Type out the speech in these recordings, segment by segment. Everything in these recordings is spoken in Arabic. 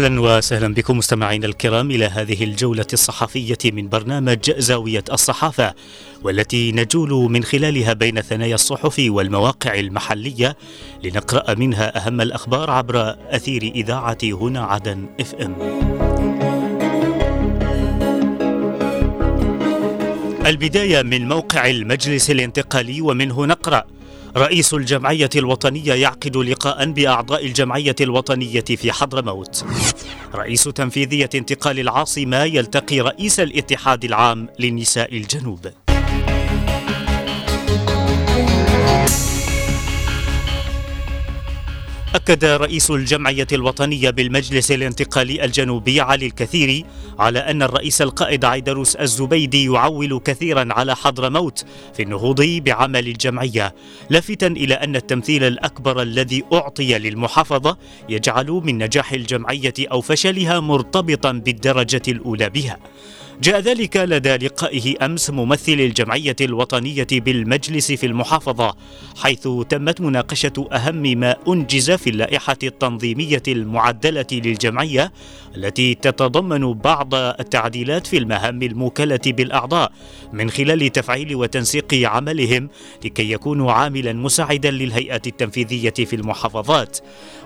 أهلا وسهلا بكم مستمعينا الكرام إلى هذه الجولة الصحفية من برنامج زاوية الصحافة والتي نجول من خلالها بين ثنايا الصحف والمواقع المحلية لنقرأ منها أهم الأخبار عبر أثير إذاعة هنا عدن إف إم. البداية من موقع المجلس الانتقالي ومنه نقرأ رئيس الجمعية الوطنية يعقد لقاء بأعضاء الجمعية الوطنية في حضرموت. رئيس تنفيذية انتقال العاصمة يلتقي رئيس الاتحاد العام لنساء الجنوب. أكد رئيس الجمعية الوطنية بالمجلس الانتقالي الجنوبي علي الكثيري على أن الرئيس القائد عيدروس الزبيدي يعول كثيرا على حضرموت في النهوض بعمل الجمعية لافتا إلى أن التمثيل الأكبر الذي أعطي للمحافظة يجعل من نجاح الجمعية أو فشلها مرتبطا بالدرجة الأولى بها. جاء ذلك لدى لقائه أمس ممثل الجمعية الوطنية بالمجلس في المحافظة حيث تمت مناقشة أهم ما أنجز في اللائحة التنظيمية المعدلة للجمعية التي تتضمن بعض التعديلات في المهام الموكلة بالأعضاء من خلال تفعيل وتنسيق عملهم لكي يكونوا عاملا مساعدا للهيئة التنفيذية في المحافظات.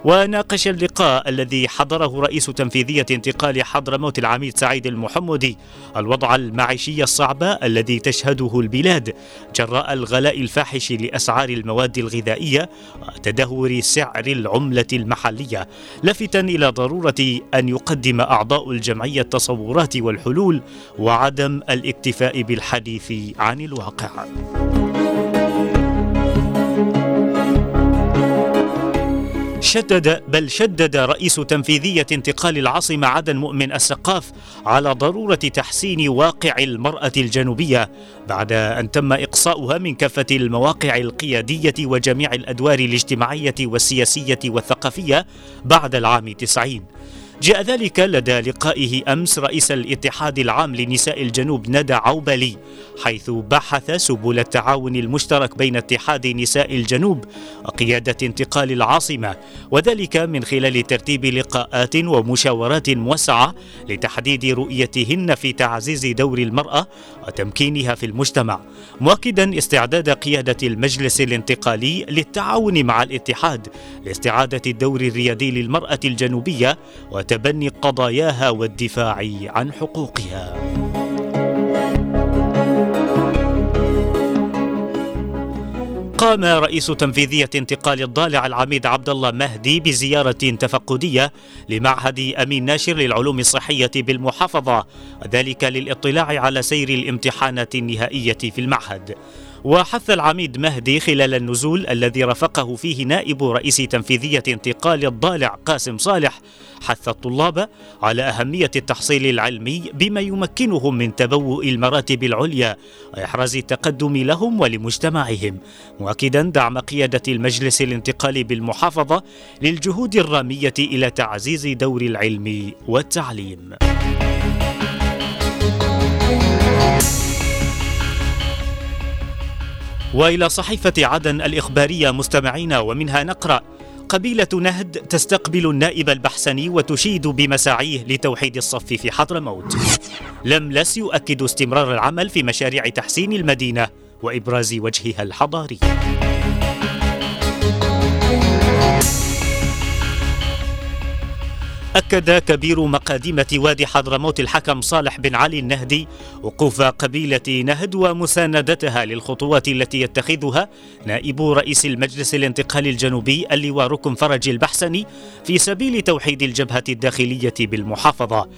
وناقش اللقاء الذي حضره رئيس تنفيذية انتقال حضرموت العميد سعيد المحمدي الوضع المعيشي الصعب الذي تشهده البلاد جراء الغلاء الفاحش لأسعار المواد الغذائية وتدهور سعر العملة المحلية لافتا إلى ضرورة أن يقدم أعضاء الجمعية التصورات والحلول وعدم الاكتفاء بالحديث عن الواقع. شدد بل شدد رئيس تنفيذية انتقال العاصمة عدن مؤمن السقاف على ضرورة تحسين واقع المرأة الجنوبية بعد أن تم إقصاؤها من كافة المواقع القيادية وجميع الأدوار الاجتماعية والسياسية والثقافية بعد العام 90 جاء ذلك لدى لقائه أمس رئيس الاتحاد العام لنساء الجنوب ندى عوبلي حيث بحث سبل التعاون المشترك بين اتحاد نساء الجنوب وقيادة انتقال العاصمة وذلك من خلال ترتيب لقاءات ومشاورات موسعة لتحديد رؤيتهن في تعزيز دور المرأة وتمكينها في المجتمع مؤكدا استعداد قيادة المجلس الانتقالي للتعاون مع الاتحاد لاستعادة الدور الريادي للمرأة الجنوبية وتبني قضاياها والدفاع عن حقوقها. قام رئيس تنفيذية انتقال الضالع العميد عبد الله مهدي بزيارة تفقدية لمعهد أمين ناشر للعلوم الصحية بالمحافظة وذلك للاطلاع على سير الامتحانات النهائية في المعهد. وحث العميد مهدي خلال النزول الذي رافقه فيه نائب رئيس تنفيذية انتقال الضالع قاسم صالح حث الطلاب على أهمية التحصيل العلمي بما يمكنهم من تبوء المراتب العليا وإحراز التقدم لهم ولمجتمعهم مؤكدا دعم قيادة المجلس الانتقالي بالمحافظة للجهود الرامية إلى تعزيز دور العلم والتعليم. وإلى صحيفة عدن الإخبارية مستمعينا ومنها نقرأ قبيلة نهد تستقبل النائب البحسني وتشيد بمساعيه لتوحيد الصف في حضرموت لملس يؤكد استمرار العمل في مشاريع تحسين المدينة وإبراز وجهها الحضاري. أكد كبير مقادمة وادي حضرموت الحكم صالح بن علي النهدي وقوف قبيلة نهد ومساندتها للخطوات التي يتخذها نائب رئيس المجلس الانتقالي الجنوبي اللواء ركن فرج البحسني في سبيل توحيد الجبهة الداخلية بالمحافظة.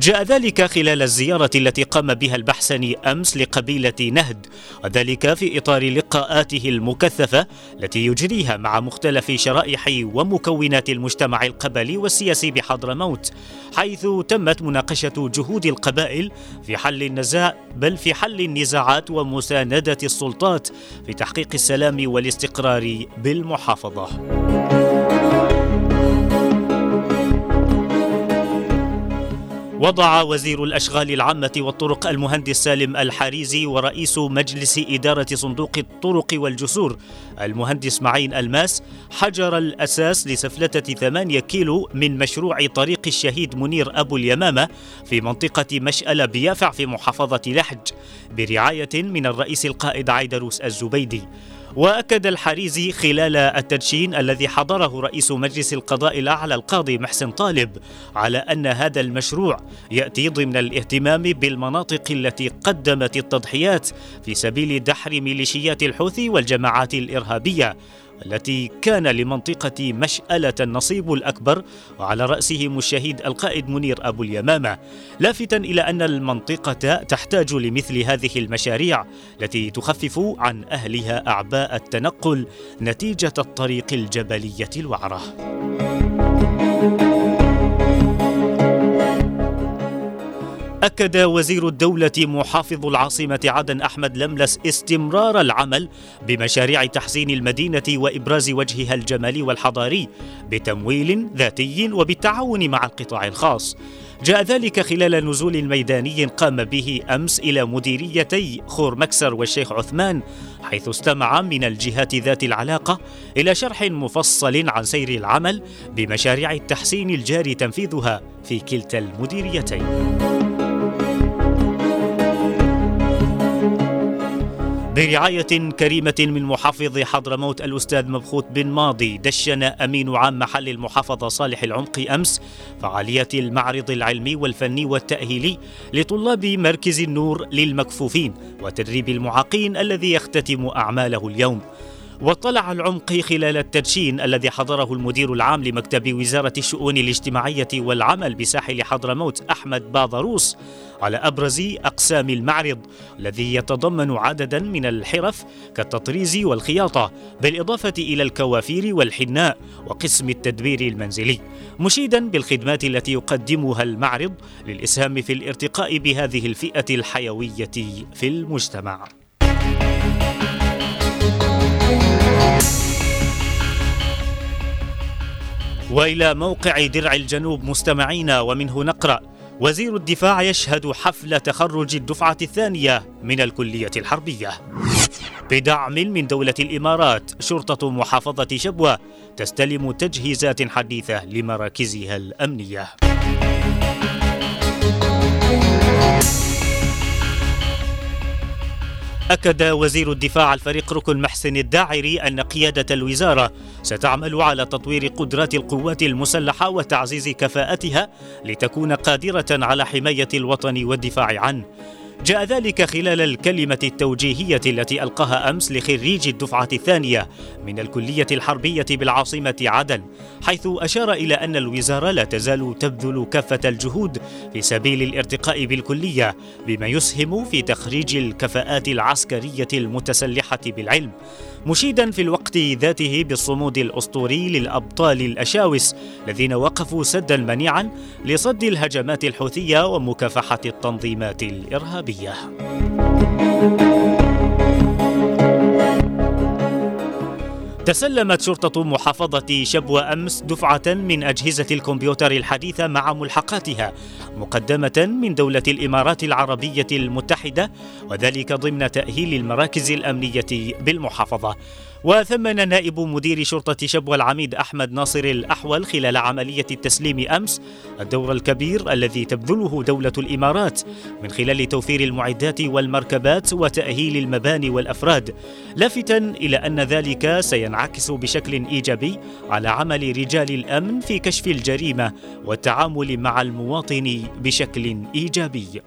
جاء ذلك خلال الزيارة التي قام بها البحسني أمس لقبيلة نهد وذلك في إطار لقاءاته المكثفة التي يجريها مع مختلف شرائح ومكونات المجتمع القبلي والسياسي بحضرموت حيث تمت مناقشة جهود القبائل في حل النزاع بل في حل النزاعات ومساندة السلطات في تحقيق السلام والاستقرار بالمحافظة. وضع وزير الأشغال العامة والطرق المهندس سالم الحريزي ورئيس مجلس إدارة صندوق الطرق والجسور المهندس معين الماس حجر الأساس لسفلتة ثمانية كيلو من مشروع طريق الشهيد منير أبو اليمامة في منطقة مشألة بيافع في محافظة لحج برعاية من الرئيس القائد عيدروس الزبيدي. وأكد الحريزي خلال التدشين الذي حضره رئيس مجلس القضاء الأعلى القاضي محسن طالب على أن هذا المشروع يأتي ضمن الاهتمام بالمناطق التي قدمت التضحيات في سبيل دحر ميليشيات الحوثي والجماعات الإرهابية التي كان لمنطقة مشألة النصيب الأكبر وعلى رأسهم الشهيد القائد منير أبو اليمامة لافتا إلى أن المنطقة تحتاج لمثل هذه المشاريع التي تخفف عن أهلها أعباء التنقل نتيجة الطريق الجبلية الوعرة. أكد وزير الدولة محافظ العاصمة عدن أحمد لملس استمرار العمل بمشاريع تحسين المدينة وإبراز وجهها الجمالي والحضاري بتمويل ذاتي وبالتعاون مع القطاع الخاص. جاء ذلك خلال نزول ميداني قام به أمس إلى مديريتي خور مكسر والشيخ عثمان حيث استمع من الجهات ذات العلاقة إلى شرح مفصل عن سير العمل بمشاريع التحسين الجاري تنفيذها في كلتا المديريتين. برعاية كريمة من محافظ حضرموت الأستاذ مبخوت بن ماضي دشن أمين عام محل المحافظة صالح العمقي أمس فعاليات المعرض العلمي والفني والتأهيلي لطلاب مركز النور للمكفوفين وتدريب المعاقين الذي يختتم أعماله اليوم. واطلع العمقي خلال التدشين الذي حضره المدير العام لمكتب وزارة الشؤون الاجتماعية والعمل بساحل حضرموت أحمد باضروس على أبرز أقسام المعرض الذي يتضمن عددا من الحرف كالتطريز والخياطة بالإضافة إلى الكوافير والحناء وقسم التدبير المنزلي. مشيدا بالخدمات التي يقدمها المعرض للإسهام في الارتقاء بهذه الفئة الحيوية في المجتمع. وإلى موقع درع الجنوب مستمعينا ومنه نقرأ وزير الدفاع يشهد حفل تخرج الدفعة الثانية من الكلية الحربية. بدعم من دولة الإمارات شرطة محافظة شبوة تستلم تجهيزات حديثة لمراكزها الأمنية. أكد وزير الدفاع الفريق ركن محسن الداعري أن قيادة الوزارة ستعمل على تطوير قدرات القوات المسلحة وتعزيز كفاءتها لتكون قادرة على حماية الوطن والدفاع عنه. جاء ذلك خلال الكلمة التوجيهية التي ألقاها أمس لخريجي الدفعة الثانية من الكلية الحربية بالعاصمة عدن، حيث أشار إلى أن الوزارة لا تزال تبذل كافة الجهود في سبيل الارتقاء بالكلية بما يسهم في تخريج الكفاءات العسكرية المتسلحة بالعلم. مشيدا في الوقت ذاته بالصمود الأسطوري للأبطال الأشاوس الذين وقفوا سدا منيعا لصد الهجمات الحوثية ومكافحة التنظيمات الارهابيه. تسلمت شرطة محافظة شبوة أمس دفعة من أجهزة الكمبيوتر الحديثة مع ملحقاتها مقدمة من دولة الإمارات العربية المتحدة وذلك ضمن تأهيل المراكز الأمنية بالمحافظة وثمن نائب مدير شرطة شبوة العميد أحمد ناصر الأحول خلال عملية التسليم أمس الدور الكبير الذي تبذله دولة الإمارات من خلال توفير المعدات والمركبات وتأهيل المباني والأفراد لافتا إلى أن ذلك سينعكس بشكل إيجابي على عمل رجال الأمن في كشف الجريمة والتعامل مع المواطن بشكل إيجابي.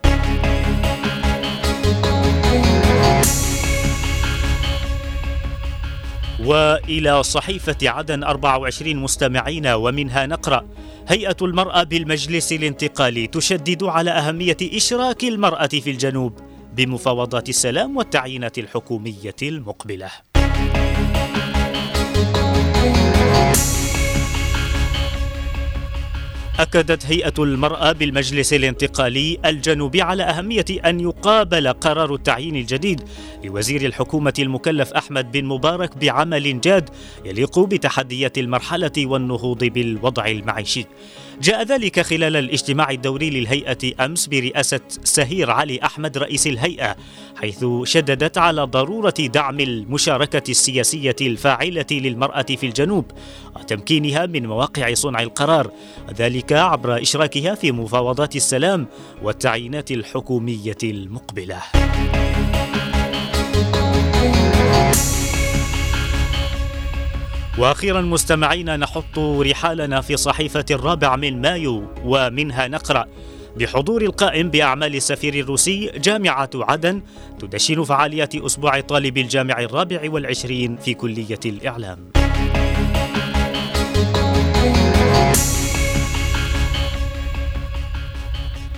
وإلى صحيفة عدن 24 مستمعين ومنها نقرأ هيئة المرأة بالمجلس الانتقالي تشدد على أهمية إشراك المرأة في الجنوب بمفاوضات السلام والتعيينات الحكومية المقبلة. أكدت هيئة المرأة بالمجلس الانتقالي الجنوبي على أهمية أن يقابل قرار التعيين الجديد لوزير الحكومة المكلف أحمد بن مبارك بعمل جاد يليق بتحديات المرحلة والنهوض بالوضع المعيشي. جاء ذلك خلال الاجتماع الدوري للهيئة أمس برئاسة سهير علي أحمد رئيس الهيئة حيث شددت على ضرورة دعم المشاركة السياسية الفاعلة للمرأة في الجنوب وتمكينها من مواقع صنع القرار ذلك عبر إشراكها في مفاوضات السلام والتعيينات الحكومية المقبلة. وأخيرا مستمعينا نحط رحالنا في صحيفة الرابع من مايو ومنها نقرأ بحضور القائم بأعمال السفير الروسي جامعة عدن تدشن فعاليات أسبوع طالب الجامع الرابع والعشرين في كلية الإعلام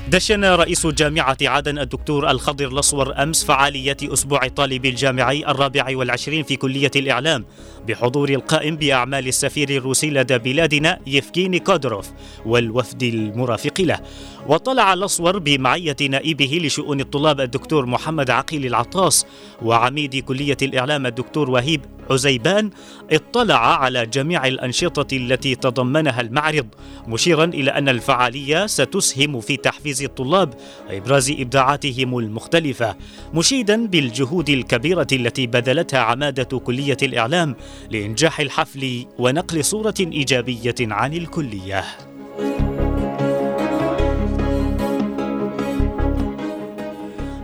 دشن رئيس جامعة عدن الدكتور الخضر الأصور أمس فعاليات أسبوع طالب الجامعي الرابع والعشرين في كلية الإعلام بحضور القائم بأعمال السفير الروسي لدى بلادنا يفكيني كودروف والوفد المرافق له. وطلع الأصور بمعية نائبه لشؤون الطلاب الدكتور محمد عقيل العطاس وعميد كلية الإعلام الدكتور وهيب عزيبان اطلع على جميع الأنشطة التي تضمنها المعرض مشيرا إلى أن الفعالية ستسهم في تحفيز الطلاب وإبراز إبداعاتهم المختلفة مشيدا بالجهود الكبيرة التي بذلتها عمادة كلية الإعلام لإنجاح الحفل ونقل صورة إيجابية عن الكلية.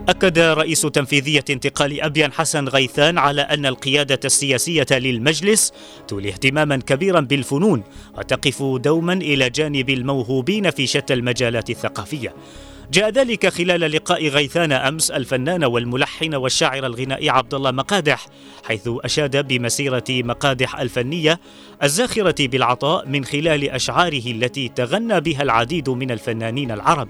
أكد رئيس تنفيذية انتقال أبيان حسن غيثان على أن القيادة السياسية للمجلس تولي اهتماما كبيرا بالفنون وتقف دوما إلى جانب الموهوبين في شتى المجالات الثقافية. جاء ذلك خلال لقاء غيثان أمس الفنان والملحن والشاعر الغنائي عبد الله مقادح حيث أشاد بمسيرة مقادح الفنية الزاخرة بالعطاء من خلال أشعاره التي تغنى بها العديد من الفنانين العرب.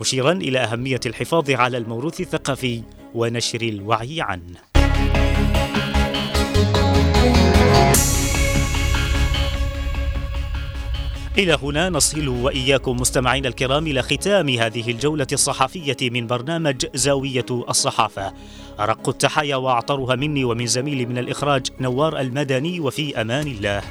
مشيرا إلى أهمية الحفاظ على الموروث الثقافي ونشر الوعي عنه. إلى هنا نصل وإياكم مستمعينا الكرام إلى ختام هذه الجولة الصحفية من برنامج زاوية الصحافة. أرق التحايا وأعطرها مني ومن زميلي من الإخراج نوار المدني وفي أمان الله.